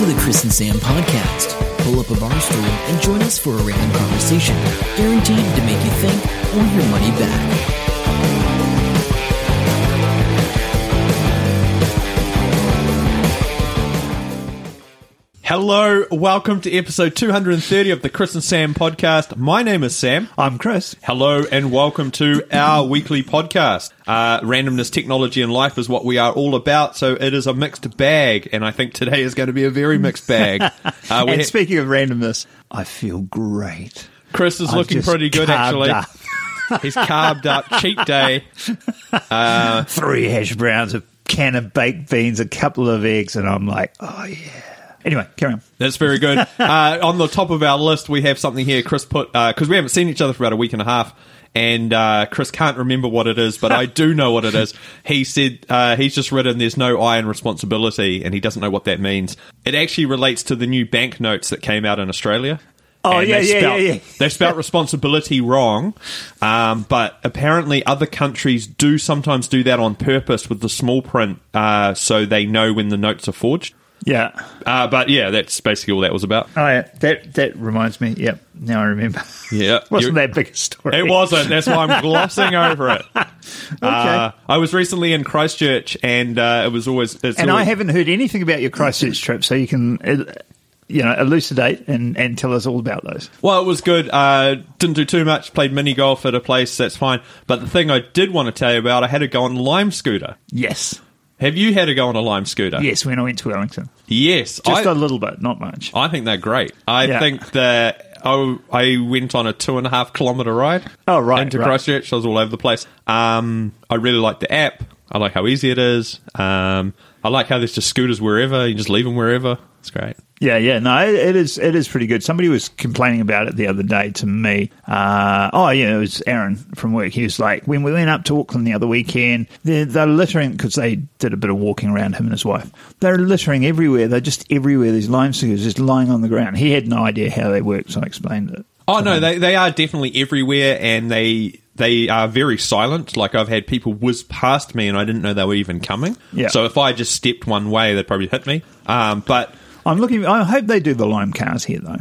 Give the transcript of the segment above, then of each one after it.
to the Chris and Sam podcast. Pull up a bar stool and join us for a random conversation, guaranteed to make you think or your money back. Hello, welcome to episode 230 of the Chris and Sam podcast. My name is Sam. I'm Chris. Hello, and welcome to our weekly podcast. Uh, randomness, technology, and life is what we are all about. So it is a mixed bag, and I think today is going to be a very mixed bag. Uh, and ha- speaking of randomness, I feel great. Chris is I've looking pretty good, actually. up He's carved up, cheat day. Three hash browns, a can of baked beans, a couple of eggs, and I'm like, oh yeah. Anyway, carry on. That's very good. Uh, on the top of our list, we have something here. Chris put because we haven't seen each other for about a week and a half, and uh, Chris can't remember what it is, but I do know what it is. He said uh, he's just written "There's no I in responsibility," and he doesn't know what that means. It actually relates to the new banknotes that came out in Australia. Oh, yeah, yeah, spelt- yeah, yeah. They spelt responsibility wrong, um, but apparently other countries do sometimes do that on purpose with the small print, uh, so they know when the notes are forged. Yeah. Uh, but yeah, that's basically all that was about. Oh yeah. That that reminds me. Yep. Now I remember. Yeah, Wasn't that big a story? It wasn't. That's why I'm glossing over it. Uh, I was recently in Christchurch, and uh, it was always. It's And I haven't heard anything about your Christchurch trip, so you can, uh, you know, elucidate and, and tell us all about those. Well, it was good. Uh, didn't do too much. Played mini golf at a place. That's fine. But the thing I did want to tell you about, I had to go on Lime scooter. Yes. Have you had to go on a Lime scooter? Yes. When I went to Wellington, Yes. just I, a little bit, not much. I think they're great. I Yeah. think that. I, I went on a two and a half kilometer ride. Oh, right, Into right. Christchurch. I was all over the place. Um, I really like the app. I like how easy it is. Um, I like how there's just scooters wherever. You just leave them wherever. It's great. Yeah, yeah, no, it, it is. It is pretty good. Somebody was complaining about it the other day to me. Uh, oh, yeah, it was Aaron from work. He was like, when we went up to Auckland the other weekend, they're, they're littering because they did a bit of walking around him and his wife. They're littering everywhere. They're just everywhere. These lime stickers just lying on the ground. He had no idea how they worked, so I explained it. Oh no, they they are definitely everywhere, and they they are very silent. Like I've had people whiz past me, and I didn't know they were even coming. Yeah. So if I just stepped one way, they'd probably hit me. Um, but I'm looking. I hope they do the lime cars here, though.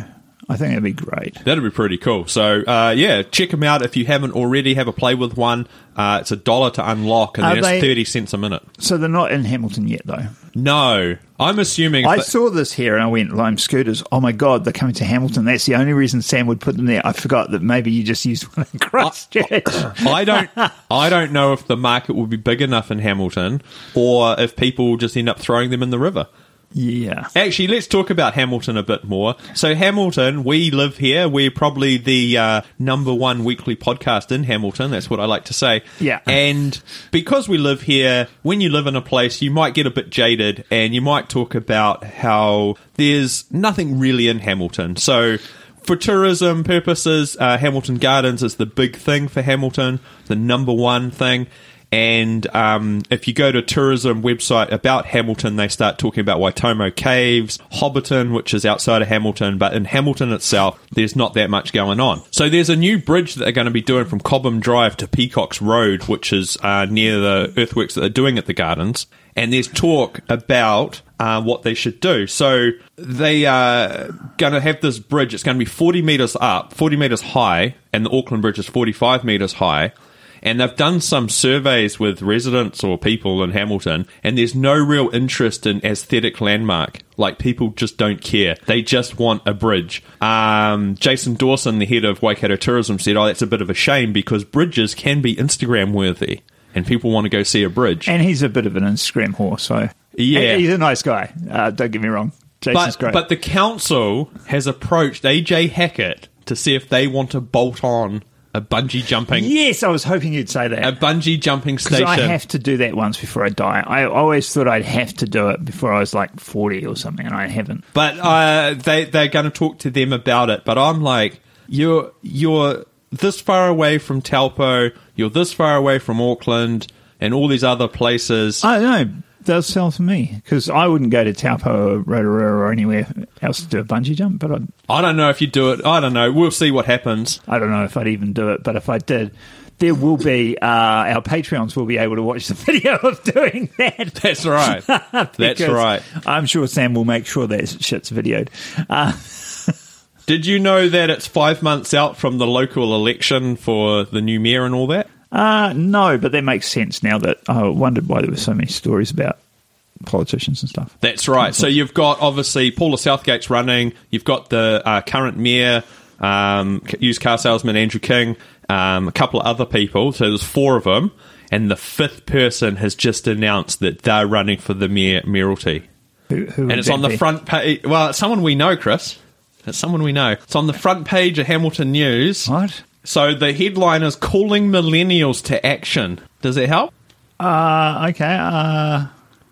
I think that'd be great. that'd be pretty cool. So uh, yeah, check them out if you haven't already. Have a play with one. Uh, it's a dollar to unlock, and Are then it's they- thirty cents a minute. So they're not in Hamilton yet, though. No, I'm assuming. I that- saw this here and I went, Lime scooters. Oh my God, they're coming to Hamilton. That's the only reason Sam would put them there. I forgot that maybe you just used one in Christchurch. I don't I don't know if the market will be big enough in Hamilton or if people just end up throwing them in the river. Yeah. Actually, let's talk about Hamilton a bit more. So, Hamilton, we live here. We're probably the uh, number one weekly podcast in Hamilton. That's what I like to say. Yeah. And because we live here, when you live in a place, you might get a bit jaded and you might talk about how there's nothing really in Hamilton. So, for tourism purposes, uh, Hamilton Gardens is the big thing for Hamilton, the number one thing. And um, if you go to tourism website about Hamilton, they start talking about Waitomo Caves, Hobbiton, which is outside of Hamilton, but in Hamilton itself, there's not that much going on. So there's a new bridge that they're going to be doing from Cobham Drive to Peacocks Road, which is uh, near the earthworks that they're doing at the gardens. And there's talk about uh, what they should do. So they are going to have this bridge. It's going to be 40 meters up, 40 meters high, and the Auckland Bridge is 45 meters high. And they've done some surveys with residents or people in Hamilton, and there's no real interest in aesthetic landmark. Like people just don't care; they just want a bridge. Um, Jason Dawson, the head of Waikato Tourism, said, "Oh, that's a bit of a shame because bridges can be Instagram worthy, and people want to go see a bridge." And he's a bit of an Instagram whore, so. Yeah. And He's a nice guy. Uh, don't get me wrong. Jason's but great. but the council has approached AJ Hackett to see if they want to bolt on a bungee jumping yes, I was hoping you'd say that. a bungee jumping station. I have to do that once before I die. I always thought I'd have to do it before I was like 40 or something, and I haven't. But uh, they they're going to talk to them about it. But I'm like, you're you're this far away from Taupo, you're this far away from Auckland, and all these other places. I don't know. They'll sell to me because I wouldn't go to Taupo or Rotorua or anywhere else to do a bungee jump. But I'd, I don't know if you do it. I don't know. We'll see what happens. I don't know if I'd even do it. But if I did, there will be uh, our Patreons will be able to watch the video of doing that. That's right. That's right. I'm sure Sam will make sure that shit's videoed. Uh, Did you know that it's five months out from the local election for the new mayor and all that? Uh, no, but that makes sense now that I wondered why there were so many stories about politicians and stuff. That's right. So you've got obviously Paula Southgate's running. You've got the uh, current mayor, um, used car salesman Andrew King, um, a couple of other people. So there's four of them, and the fifth person has just announced that they're running for the mayor mayoralty. Who, who And it's on the be? front page. Well, it's someone we know, Chris. It's someone we know. It's on the front page of Hamilton News. What? So the headline is calling millennials to action. Does it help? Uh, okay. Uh,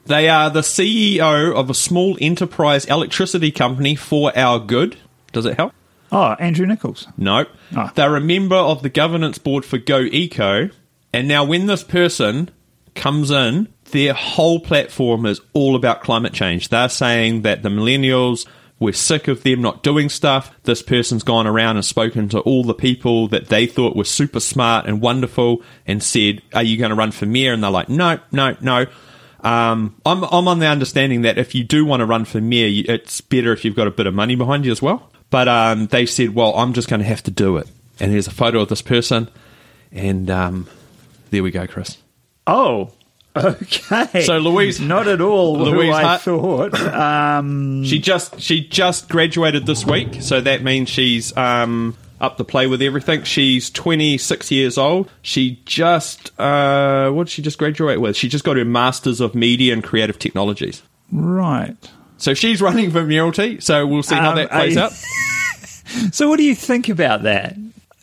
They are the CEO of a small enterprise electricity company for our good. Does it help? oh, Andrew Nichols. No. Ah. They're a member of the governance board for Go Eco. And now, when this person comes in, their whole platform is all about climate change. They're saying that the millennials, we're sick of them not doing stuff. This person's gone around and spoken to all the people that they thought were super smart and wonderful and said, Are you going to run for mayor? And they're like, No, no, no. Um, I'm, I'm on the understanding that if you do want to run for mayor, it's better if you've got a bit of money behind you as well. But um, they said, well, I'm just going to have to do it. And here's a photo of this person. And um, there we go, Chris. Oh, okay. So Louise- not at all Louise who I Hart- thought. Um, She just she just graduated this week, so that means she's um, up to play with everything. She's 26 years old. She just uh, what did she just graduate with? She just got her Masters of Media and Creative Technologies. right. So she's running for mayoralty. So we'll see how Um, that plays I- out. So, what do you think about that?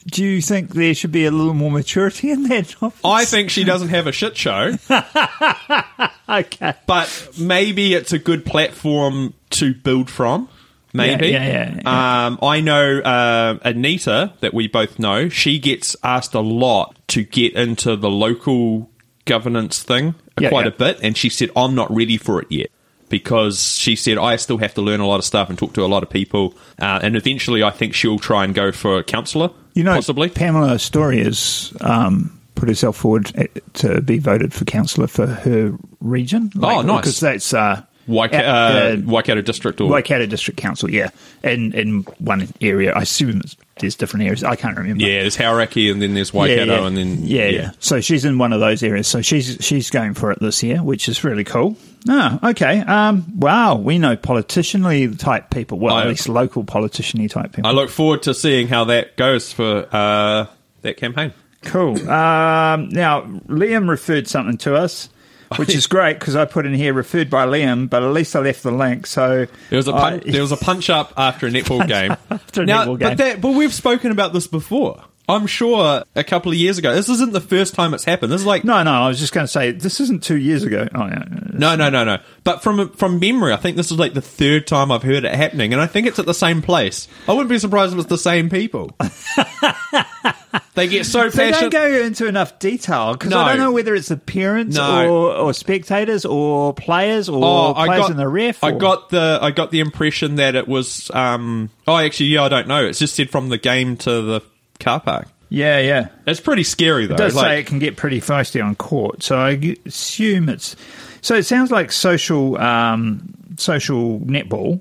Do you think there should be a little more maturity in that? office? I think she doesn't have a shit show. okay. but maybe it's a good platform to build from. Maybe. Yeah, yeah, yeah, Um, I know uh, Anita, that we both know. She gets asked a lot to get into the local governance thing Yeah, quite yeah. a bit, and she said, "I'm not ready for it yet." Because she said, I still have to learn a lot of stuff and talk to a lot of people. Uh, and eventually, I think she'll try and go for a councillor, You know, possibly. Pamela Story has um, put herself forward eh, to be voted for councillor for her region. Oh, nice. Because that's uh, uh, Waikato District or Waikato District Council, yeah, in in one area. I assume it's, there's different areas. I can't remember. Yeah, there's Hauraki and then there's Waikato and then yeah, yeah. So she's in one of those areas. So she's she's going for it this year, which is really cool. Ah, okay. Um, wow, we know politicianly type people. Well, I- at least local politiciany type people. I look forward to seeing how that goes for uh, that campaign. Cool. Um, now, Liam referred something to us, which is great because I put in here referred by Liam, but at least I left the link. So There was a I- pun- there was a punch up after a netball game. after a now, netball game. but that but we've spoken about this before. I'm sure a couple of years ago. This isn't the first time it's happened. This is like no, no. I was just going to say this isn't two years ago. Oh, yeah. no, no, no, no. But from from memory, I think this is like the third time I've heard it happening, and I think it's at the same place. I wouldn't be surprised if it's the same people. they get so They don't go into enough detail because No. I don't know whether it's appearance No. or, or spectators or players or Oh, players got in the ref. I got the I got the impression that it was. Um, oh, actually, yeah, I don't know. It's just said from the game to the car park. yeah, yeah. It's pretty scary though. It does Like- say it can get pretty feisty on court, so I assume it's. So it sounds like social social social netball.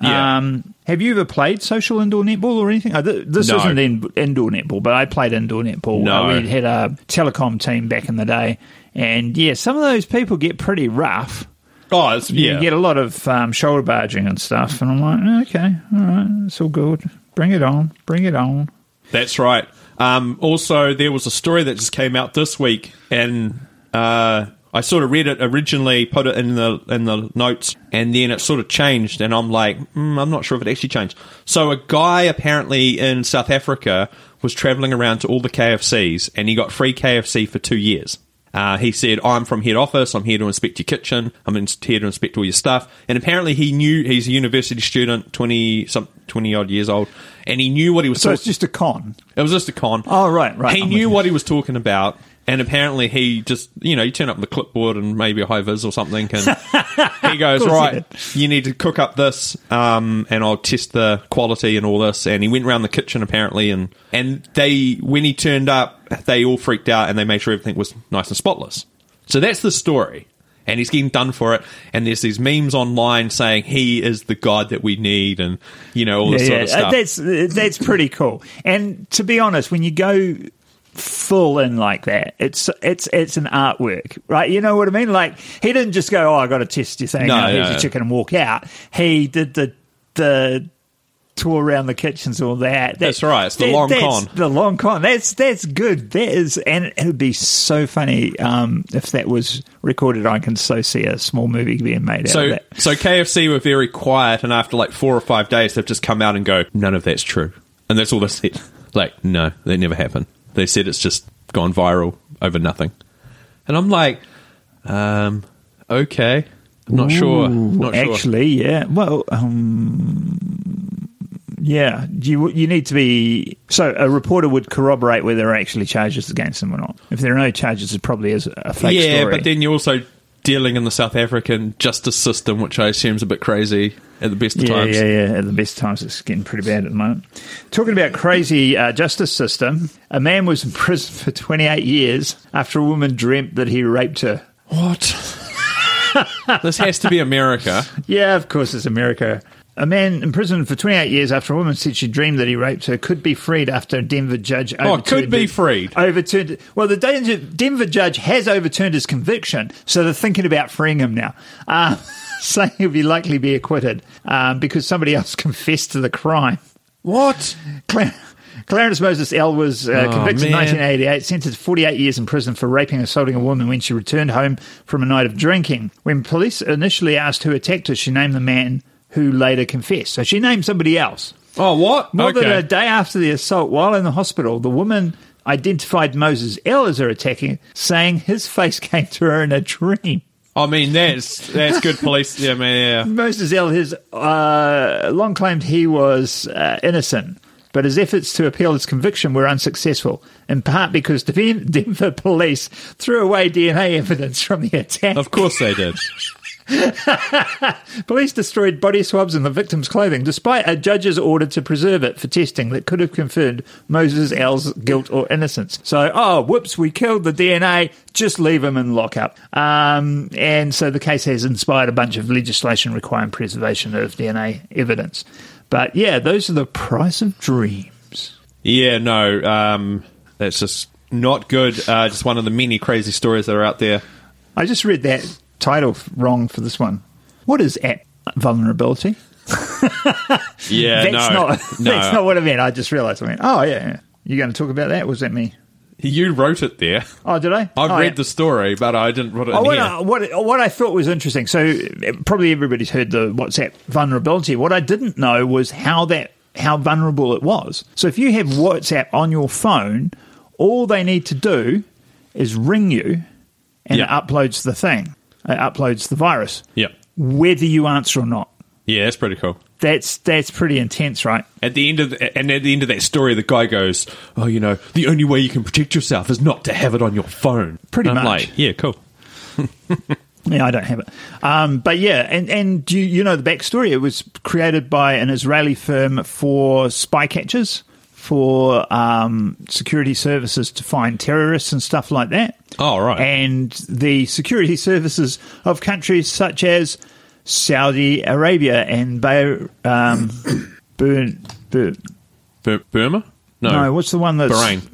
Yeah. Um, have you ever played social indoor netball or anything? Uh, th- this No. isn't in, indoor netball, but I played indoor netball. No. Uh, we had a telecom team back in the day, and yeah, some of those people get pretty rough. oh, it's, yeah. You get a lot of um, shoulder barging and stuff, and I'm like, okay, all right, it's all good. Bring it on, bring it on. That's right. Um, also, there was a story that just came out this week, and uh, I sort of read it originally, put it in the in the notes, and then it sort of changed, and I'm like, mm, I'm not sure if it actually changed. So, a guy apparently in South Africa was traveling around to all the KFCs, and he got free KFC for two years. Uh, he said, I'm from head office. I'm here to inspect your kitchen. I'm in- here to inspect all your stuff. And apparently, he knew he's a university student, 20, some, 20 odd years old, and he knew what he was So talking it's just a con. it was just a con. Oh, right, right, He I'm knew what he was talking about, And apparently he just, you know, you turn up the clipboard and maybe a high vis or something, and he goes, right, you need to cook up this, um, and I'll test the quality and all this. And he went around the kitchen apparently, and and they, when he turned up, they all freaked out and they made sure everything was nice and spotless. So that's the story. And he's getting done for it. And there's these memes online saying he is the god that we need, and you know all this sort of Uh, stuff. That's that's pretty cool. And to be honest, when you go full in like that, it's it's it's an artwork, right? You know what I mean? Like he didn't just go, "Oh, I got to test your thing. No, here's no. your chicken," and walk out. He did the the tour around the kitchens, all that. That- That's right, it's the that- long con. The long con. That's that's good. That is, and it would be so funny um, if that was recorded. I can so see a small movie being made out of that. so KFC were very quiet, and after like four or five days, they've just come out and go, "None of that's true," and that's all they said. Like, no, that never happened. They said it's just gone viral over nothing, and I'm like, um, okay, I'm not sure, not sure. Actually, yeah. Well, um, yeah. You you need to be so a reporter would corroborate whether there are actually charges against them or not. If there are no charges, it probably is a fake yeah, story. but then you're also dealing in the South African justice system, which I assume is a bit crazy at the best of yeah, times. yeah, yeah. At the best times, it's getting pretty bad at the moment. Talking about crazy uh, justice system, a man was in prison for 28 years after a woman dreamt that he raped her. What? this has to be America. Yeah, of course, it's America. A man imprisoned for 28 years after a woman said she dreamed that he raped her could be freed after a Denver judge Oh, overturned could be freed. Overturned. Well, the Denver, judge has overturned his conviction, so they're thinking about freeing him now, uh, saying he'll be likely be acquitted um, because somebody else confessed to the crime. What? Cla- Clarence Moses-EL was uh, Oh, convicted in 1988, sentenced to 48 years in prison for raping and assaulting a woman when she returned home from a night of drinking. When police initially asked who attacked her, she named the man who later confessed. So she named somebody else. Oh, what? More okay. than a day after the assault, while in the hospital, the woman identified Moses-EL as her attacker, saying his face came to her in a dream. I mean, that's that's good police. Yeah, man. Yeah. Moses-EL. has uh, long claimed he was uh, innocent, but his efforts to appeal his conviction were unsuccessful, in part because the Denver police threw away DNA evidence from the attack. Of course they did. Police destroyed body swabs in the victim's clothing, despite a judge's order to preserve it for testing that could have confirmed Moses-EL's guilt or innocence. So, oh, whoops, we killed the DNA, just leave him in lockup. Um, and so the case has inspired a bunch of legislation requiring preservation of DNA evidence. But yeah, those are the price of dreams. Yeah, no, um, that's just not good. Uh, just one of the many crazy stories that are out there. I just read that title wrong for this one. What is app vulnerability? Yeah, that's no, not no. that's not what I meant. I just realised I went, oh yeah, yeah. You going to talk about that? Was that me? You wrote it there. Oh, did I? I've oh, read yeah. the story, but I didn't put it Oh, in what. I, what, what I thought was interesting. So uh, probably everybody's heard the WhatsApp vulnerability. What I didn't know was how that how vulnerable it was. So if you have WhatsApp on your phone, all they need to do is ring you, and Yeah. it uploads the thing. It uploads the virus, Yeah. whether you answer or not. Yeah, that's pretty cool. That's that's pretty intense, right? At the end of the, and at the end of that story, the guy goes, "Oh, you know, the only way you can protect yourself is not to have it on your phone." Pretty much. like, yeah, cool. Yeah, I don't have it. Um, but yeah, and, and you, you know the backstory. It was created by an Israeli firm for spy catchers, for um, security services to find terrorists and stuff like that. Oh, right. And the security services of countries such as Saudi Arabia and Bahrain. Um, Bur- Bur- Bur- Burma? No, no, what's the one that's, Bahrain.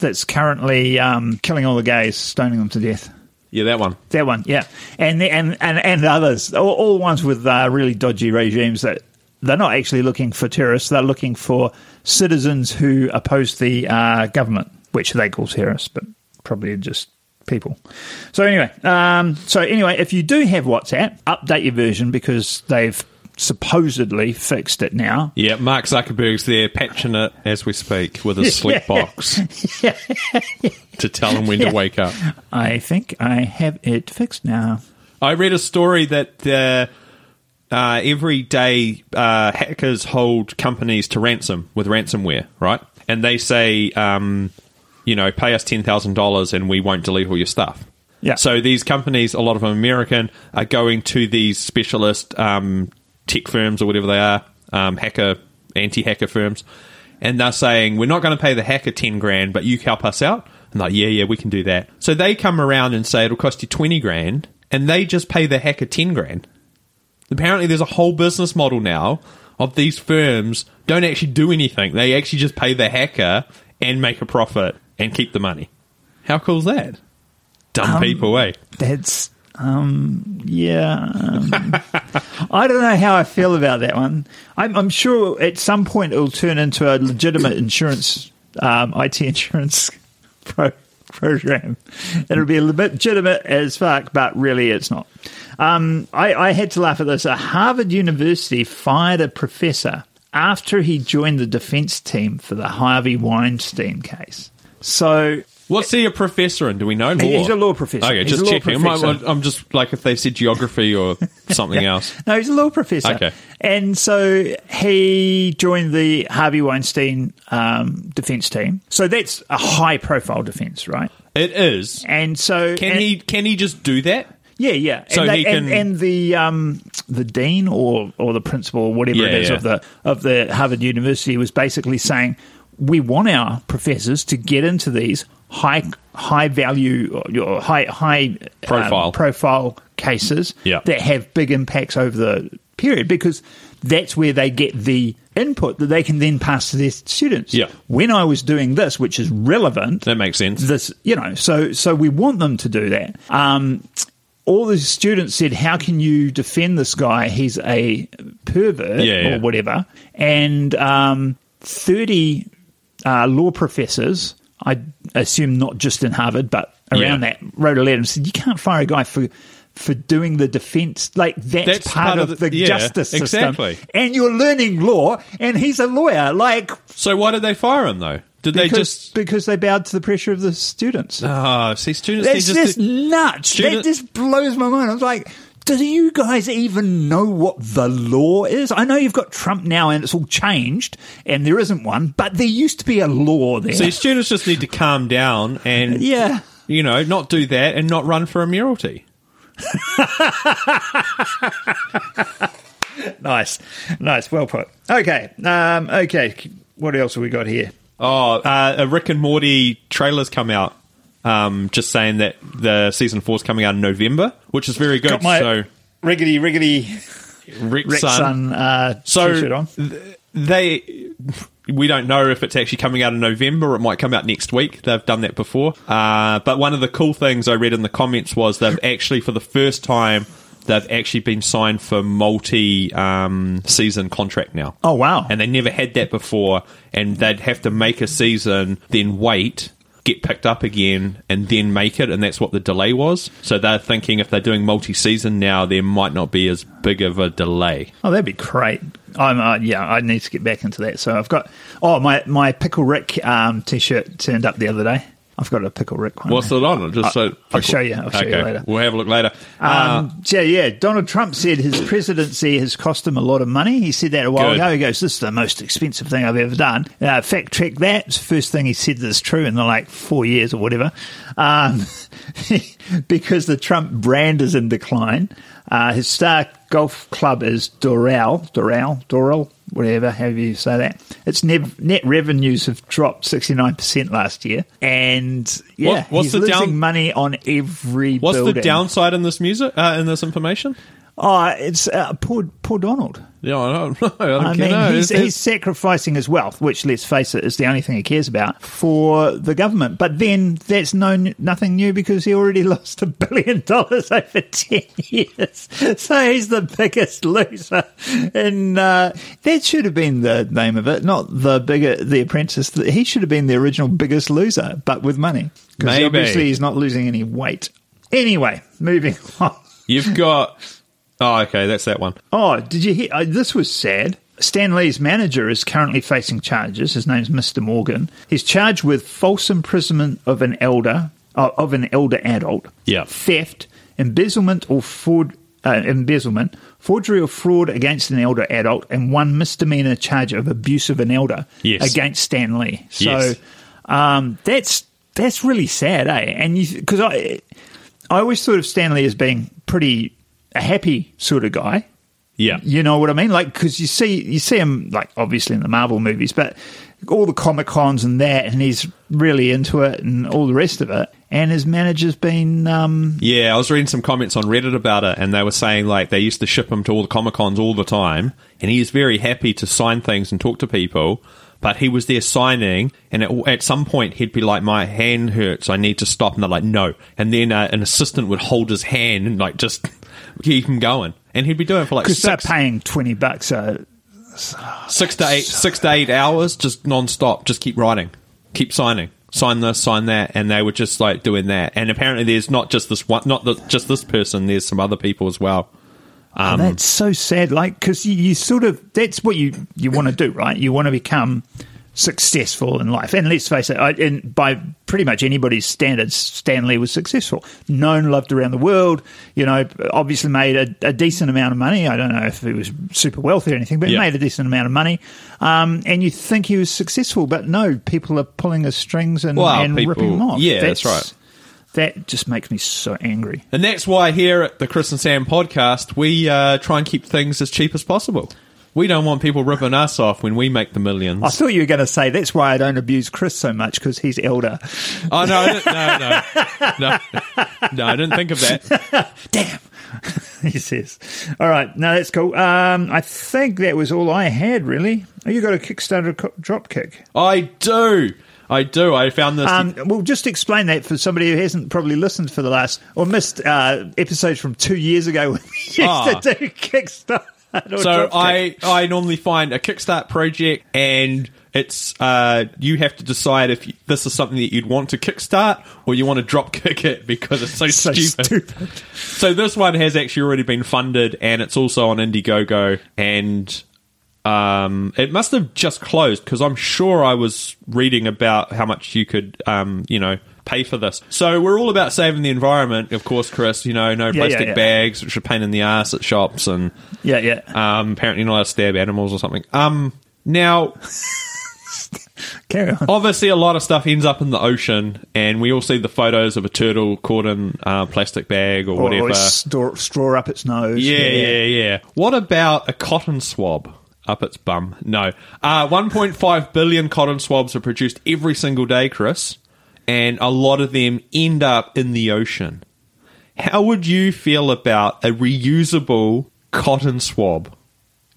that's currently um, killing all the gays, stoning them to death? Yeah, that one. That one, yeah, and the- and and, and others, all, all the ones with uh, really dodgy regimes that they're not actually looking for terrorists; they're looking for citizens who oppose the uh, government, which they call terrorists, but probably just people. So anyway, um, so anyway, if you do have WhatsApp, update your version because they've supposedly fixed it now. Yeah, Mark Zuckerberg's there patching it as we speak with his sleep Yeah. box to tell him when Yeah. to wake up. I think I have it fixed now. I read a story that uh, uh, every day uh, hackers hold companies to ransom with ransomware, right? And they say um, you know, pay us ten thousand dollars and we won't delete all your stuff. Yeah. So these companies, a lot of them American, are going to these specialist um, tech firms or whatever they are, um, hacker, anti-hacker firms, and they're saying we're not going to pay the hacker ten grand, but you help us out. And like, yeah, yeah, we can do that. So they come around and say it'll cost you twenty grand, and they just pay the hacker ten grand. Apparently, there's a whole business model now of these firms don't actually do anything. They actually just pay the hacker and make a profit and keep the money. How cool is that? Dumb people, eh? That's um, yeah. Um, I don't know how I feel about that one. I'm, I'm sure at some point it'll turn into a legitimate insurance, um, IT insurance pro- program. It'll be legitimate as fuck, but really it's not. Um, I, I had to laugh at this. A Harvard University fired a professor after he joined the defense team for the Harvey Weinstein case. So What's he a professor in? Do we know? Law? He's a law professor. Okay, He's just checking. I'm, professor. I'm just like if they said geography or something else. No, he's a law professor. Okay. And so he joined the Harvey Weinstein um, defense team. So that's a high profile defense, right? It is. And so Can and- he? Can he just do that? Yeah, yeah. So and, they- he and, can- and the um, the dean or or the principal or whatever it Yeah, is yeah. of the of the Harvard University was basically saying we want our professors to get into these high high value or high high um, Profile. profile cases Yeah. that have big impacts over the period because that's where they get the input that they can then pass to their students. Yeah. When I was doing this, which is relevant, That makes sense. this you know so so we want them to do that um all the students said how can you defend this guy he's a pervert Yeah, yeah. or whatever and um 30 uh, law professors i assume not just in harvard but around Yeah. that wrote a letter and said you can't fire a guy for for doing the defense like that's, That's part, of, the, yeah, justice system exactly. and you're learning law and he's a lawyer like So why did they fire him though? Did they just? because they bowed to the pressure of the students Ah, see, students. that's just just. nuts. Student- that just blows my mind. I was like, do you guys even know what the law is? I know you've got Trump now and it's all changed and there isn't one, but there used to be a law there. See, students just need to calm down and yeah. you know not do that and not run for a mayoralty. Nice. Nice. Well put. Okay. Um, okay. What else have we got here? Oh, uh, a Rick and Morty trailer's come out. Um, just saying that the season four is coming out in November, which is very good. Got my so riggedy riggedy Rick's Rick's son, son uh, So- on. they we don't know if it's actually coming out in November it might come out next week. They've done that before. Uh, but one of the cool things I read in the comments was they've actually, for the first time, they've actually been signed for multi um, season contract now. Oh, wow. And they never had that before, and they'd have to make a season, then wait. Get picked up again and then make it, and that's what the delay was. So they're thinking if they're doing multi season now, there might not be as big of a delay. Oh, that'd be great. I'm uh, yeah, I need to get back into that. So I've got oh my my pickle Rick um, t-shirt turned up the other day. I've got a pickle Rick one. What's it on? Just so I'll show you. I'll show you later. We'll have a look later. Uh, Um, yeah, yeah. Donald Trump said his presidency has cost him a lot of money. He said that a while Good. ago. He goes, "This is the most expensive thing I've ever done." Uh, fact check that. It's the first thing he said that's true in the like four years or whatever. Um, because the Trump brand is in decline. Uh, his star golf club is Doral, Doral, Doral, whatever, however you say that. Its net, net revenues have dropped sixty nine percent last year, and yeah, What- what's he's the losing down- money on every. what's the downside in this music? Uh, in this information? Oh, it's uh, poor, poor Donald. Yeah, I don't know. I don't I mean, No, he's, he's sacrificing his wealth, which, let's face it, is the only thing he cares about for the government. But then that's no nothing new because he already lost a billion dollars over ten years, so he's the biggest loser. And uh, that should have been the name of it, not the bigger the Apprentice. He should have been the original biggest loser, but with money. Because Maybe. obviously he's not losing any weight. Anyway, moving on. You've got. Oh, okay, that's that one. Oh, did you hear? Uh, this was sad. Stan Lee's manager is currently facing charges. His name's Mr. Morgan. He's charged with false imprisonment of an elder, uh, of an elder adult, Yeah. theft, embezzlement or fraud, uh, embezzlement, forgery or fraud against an elder adult, and one misdemeanor charge of abuse of an elder Yes. against Stan Lee. So Yes. um, that's That's really sad, eh? And you because I I always thought of Stan Lee as being pretty a happy sort of guy. Yeah. You know what I mean? Like because you see you see him like obviously in the Marvel movies, but all the comic cons and that, and he's really into it and all the rest of it. And his manager's been um, Yeah, I was reading some comments on Reddit about it, and they were saying like they used to ship him to all the Comic Cons all the time, and he is very happy to sign things and talk to people. But he was there signing, and at, at some point he'd be like, "My hand hurts, I need to stop," and they're like, "No," and then uh, an assistant would hold his hand and like just keep him going, and he'd be doing it for like because they're paying twenty bucks. So six to eight, six to eight hours, just non-stop, just keep writing, keep signing, sign this, sign that, and they were just like doing that. And apparently, there's not just this one, not the, just this person. There's some other people as well. Um, that's so sad. Like because you, you sort of that's what you you want to do, right? You want to become successful in life. And let's face it, I, and by pretty much anybody's standards, Stan Lee was successful, known, loved around the world. You know, obviously made a, a decent amount of money. I don't know if he was super wealthy or anything, but Yeah. he made a decent amount of money. Um, and you think he was successful, but no, people are pulling his strings and, and people- ripping him off. yeah, that's right. That just makes me so angry. And that's why here at the Chris and Sam podcast, we uh, try and keep things as cheap as possible. We don't want people ripping us off when we make the millions. I thought you were going to say that's why I don't abuse Chris so much because he's elder. oh no, no, no, no, no! I didn't think of that. Damn. he says. All right. No, that's cool. Um, I think that was all I had, really. Oh, you got a Kickstarter drop kick. I do, I do. I found this. Um, well, just explain that for somebody who hasn't probably listened for the last or missed uh, episodes from two years ago when we used Ah. to do Kickstarter. so I. I normally find a Kickstart project and it's uh, you have to decide if you, this is something that you'd want to kickstart or you want to drop kick it because it's so, so stupid. stupid. So this one has actually already been funded, and it's also on Indiegogo, and um, it must have just closed because I'm sure I was reading about how much you could, um, you know, pay for this. So we're all about saving the environment, of course, Chris. You know, no yeah, plastic yeah. bags, which are pain in the ass at shops, and Yeah, yeah. um, apparently not allowed to stab animals or something. Um, now, Carry on. obviously, a lot of stuff ends up in the ocean, and we all see the photos of a turtle caught in a plastic bag or, Or, whatever. or straw, straw up its nose. Yeah, yeah, yeah. What about a cotton swab up its bum? No. Uh, 1.5 billion cotton swabs are produced every single day, Chris, and a lot of them end up in the ocean. How would you feel about a reusable cotton swab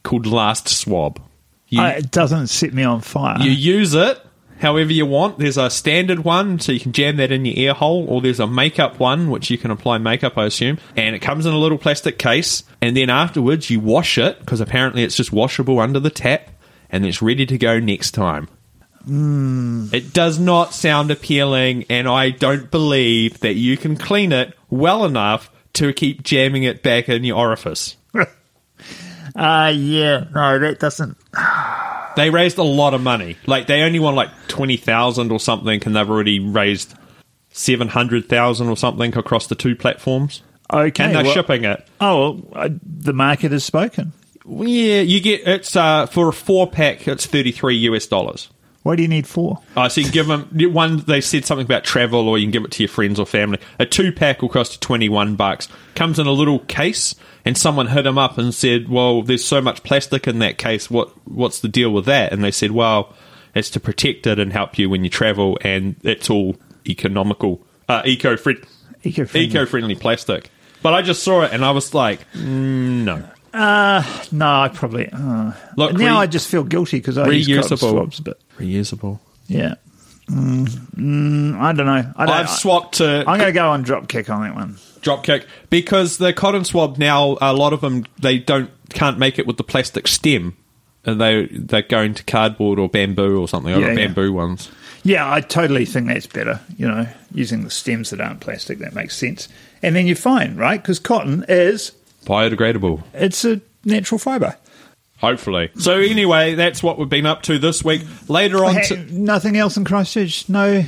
called Last Swab? You, Uh, it doesn't set me on fire. you use it however you want. There's a standard one, so you can jam that in your ear hole, or there's a makeup one, which you can apply makeup, I assume. And it comes in a little plastic case, and then afterwards you wash it, because apparently it's just washable under the tap, and it's ready to go next time. It does not sound appealing, and I don't believe that you can clean it well enough to keep jamming it back in your orifice. Uh, yeah, no, that doesn't. They raised a lot of money. Like they only want like twenty thousand or something, and they've already raised seven hundred thousand or something across the two platforms. Okay. and they're well- shipping it. Oh, well, uh, the market has spoken. Yeah, you get it's uh, for a four pack. It's thirty three US dollars. Why do you need four? Uh, so you can give them one. They said something about travel, or you can give it to your friends or family. A two pack will cost you twenty one bucks. Comes in a little case, and someone hit them up and said, "Well, there's so much plastic in that case. What what's the deal with that?" And they said, "Well, it's to protect it and help you when you travel, and it's all economical, uh, eco friendly, Eco-friendly. eco friendly plastic." But I just saw it and I was like, mm, "No." No, I probably. Uh, Look, now re- I just feel guilty because I use reusable. swabs, but Reusable. yeah. Mm, mm, I don't know. I don't, I've swapped to. I'm going to go on Dropkick on that one. dropkick because the cotton swab now a lot of them they don't can't make it with the plastic stem and they they're going to cardboard or bamboo or something. I've Yeah, got yeah. bamboo ones. Yeah, I totally think that's better. You know, using the stems that aren't plastic, that makes sense. And then you're fine, right? Because cotton is Biodegradable. it's a natural fibre. Hopefully. So anyway, that's what we've been up to this week. Later on, Hey, to, nothing else in Christchurch. No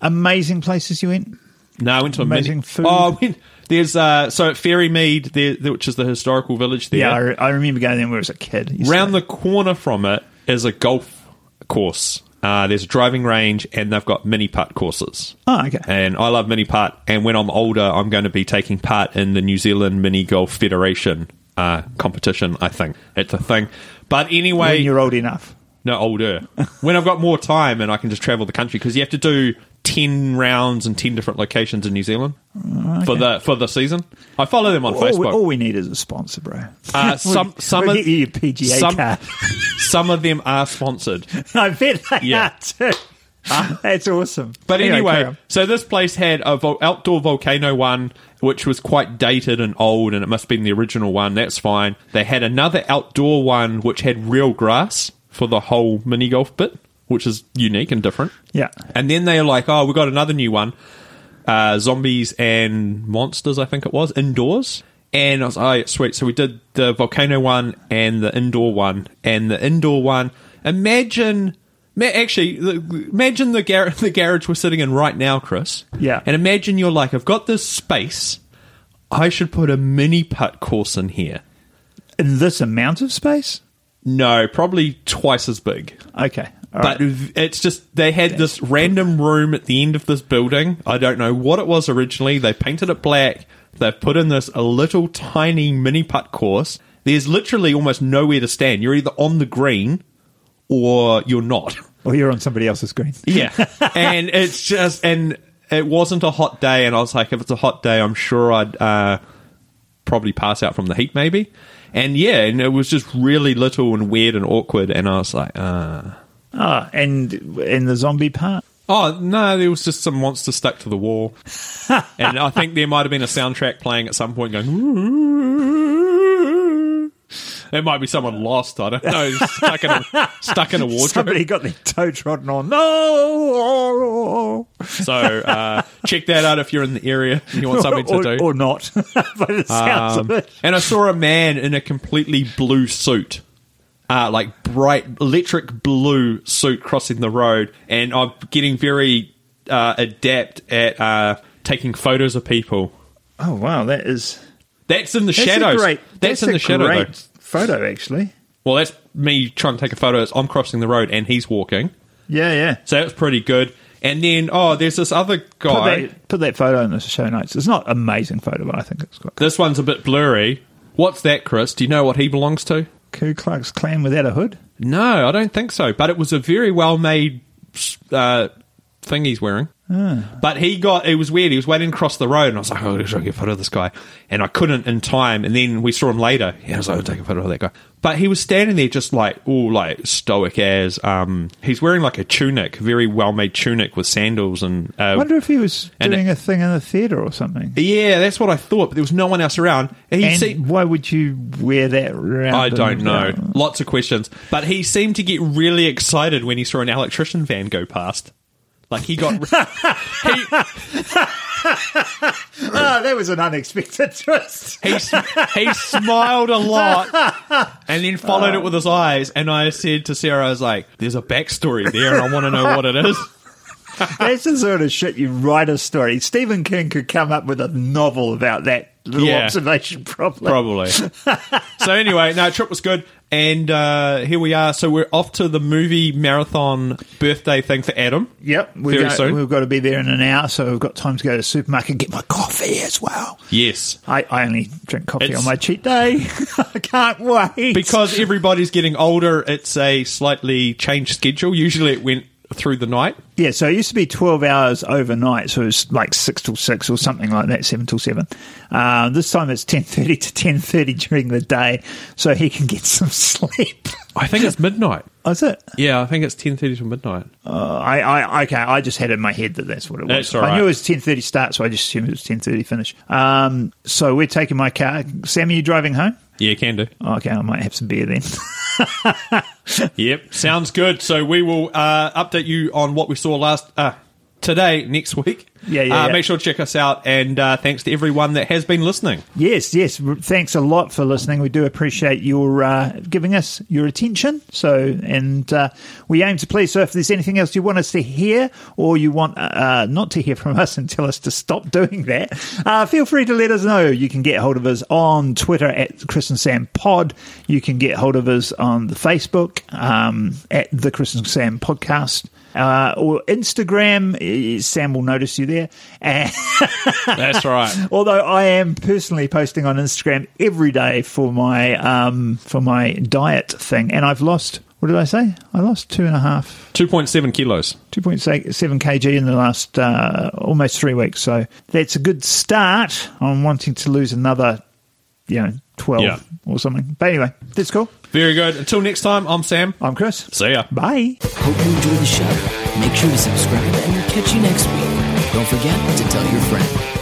amazing places you went. no, I went to a amazing mini- food. Oh, I went, there's uh, so at Ferrymead, there, there- which is the historical village there. Yeah, I, I remember going there when I was a kid. Used Round the corner from it is a golf course, Uh, there's a driving range, and they've got mini putt courses. Oh, okay. And I love mini putt. And when I'm older, I'm going to be taking part in the New Zealand Mini Golf Federation uh, competition. I think it's a thing. But anyway, when you're old enough. no, older. when I've got more time and I can just travel the country because you have to do ten rounds in ten different locations in New Zealand for the for the season. I follow them on All Facebook. all we need is a sponsor, bro. Uh, some some we'll of, you PGA some, some of them are sponsored. I bet they Yeah. are too. That's awesome. But carry anyway, so this place had a vo- outdoor volcano one, which was quite dated and old, and it must have been the original one. That's fine. They had another outdoor one which had real grass for the whole mini golf bit, which is unique and different. yeah. And then they're like, oh, we got another new one, uh, zombies and monsters, I think it was, indoors. And I was, oh, yeah, sweet. So we did the volcano one and the indoor one. And the indoor one, imagine, ma- actually, imagine the, gar- the garage we're sitting in right now, Chris. Yeah. And imagine you're like, I've got this space. I should put a mini putt course in here. In this amount of space? No, probably twice as big. Okay. all But right. it's just they had this random room at the end of this building. I don't know what it was originally. They painted it black. They've put in this a little tiny mini putt course. There's literally almost nowhere to stand. You're either on the green or you're not. or you're on somebody else's screen. Yeah. and it's just and it wasn't a hot day and I was like if it's a hot day I'm sure I'd uh probably pass out from the heat maybe. And yeah, and it was just really little and weird and awkward and I was like, uh Ah, and in the zombie part? Oh no, there was just some monster stuck to the wall, and I think there might have been a soundtrack playing at some point going. It might be someone lost. I don't know. Stuck in a, stuck in a wardrobe. Somebody got their toe trodden on. No! So uh, check that out if you're in the area and you want something to or, do. Or not. but it sounds Um, of it. and I saw a man in a completely blue suit, uh, like bright electric blue suit, crossing the road, and I'm getting very uh, adept at uh, taking photos of people. Oh, wow. That is. That's in the That's shadows. Great, that's, that's, in the shadow. Photo, actually. Well, that's me trying to take a photo as I'm crossing the road and he's walking. Yeah, yeah. So that was pretty good. And then, oh, there's this other Put guy. that, put that photo in the show notes. It's not amazing photo, but I think it's quite good. This one's a bit blurry. What's that, Chris? Do you know what he belongs to? Ku Klux Klan without a hood? No, I don't think so. But it was a very well made uh, thing he's wearing. But he got it was weird. He was waiting across the road, and I was like, "Oh, I should get a photo of this guy?" And I couldn't in time. And then we saw him later. Yeah, I was like, "I'll take a photo of that guy." But he was standing there, just like, oh, like stoic as. Um, he's wearing like a tunic, very well made tunic with sandals and. Uh, I wonder if he was and doing a thing in the theatre or something. yeah, that's what I thought. But there was no one else around. And he And seemed, why would you wear that around? I don't know. Lots of questions. But he seemed to get really excited when he saw an electrician van go past. Like he got. he, Oh, that was an unexpected twist. he, he smiled a lot and then followed it with his eyes. And I said to Sarah, I was like, there's a backstory there and I want to know what it is. That's the sort of shit you write a story. Stephen King could come up with a novel about that little Yeah. observation, probably. Probably. so anyway, no, trip was good. And uh, here we are. So we're off to the movie marathon birthday thing for Adam. Yep, we're Very soon. we've got to be there in an hour, so we've got time to go to the supermarket and get my coffee as well. Yes. I, I only drink coffee It's- on my cheat day. I can't wait. because everybody's getting older, it's a slightly changed schedule. Usually it went through the night. Yeah, so it used to be 12 hours overnight, so it was like 6 till 6 or something like that, 7 till 7. Uh, this time it's 10.30 to 10.30 during the day, so he can get some sleep. I think it's midnight. Is it? Yeah, I think it's ten thirty to midnight. Uh, I, I, okay, I just had in my head that that's what it was. That's all I knew it was 10.30 start, so I just assumed it was 10.30 finish. Um, so we're taking my car. Sam, are you driving home? Yeah, can do. Oh, okay, I might have some beer then. Yep, sounds good. So we will uh, update you on what we saw last. Uh, today, next week. Yeah, yeah, Uh, yeah. Make sure to check us out, and uh, thanks to everyone that has been listening. Yes, yes. Thanks a lot for listening. We do appreciate your uh, giving us your attention. So, and uh, we aim to please. So, if there's anything else you want us to hear, or you want uh, not to hear from us and tell us to stop doing that, uh, feel free to let us know. You can get hold of us on Twitter at Chris and Sam Pod. You can get hold of us on the Facebook um, at the Chris and Sam Podcast. Uh, or Instagram, eh, Sam will notice you there. That's right. Although I am personally posting on Instagram every day for my um, for my diet thing, and I've lost. What did I say? I lost two and a half, 2.7 kilos. two point seven kg in the last uh, almost three weeks. So that's a good start. I'm wanting to lose another, you know, twelve Yeah. or something. But anyway, that's cool. Very good. Until next time, I'm Sam. I'm Chris. See ya. Bye. Hope you enjoy the show. Make sure to subscribe and we'll catch you next week. Don't forget to tell your friend.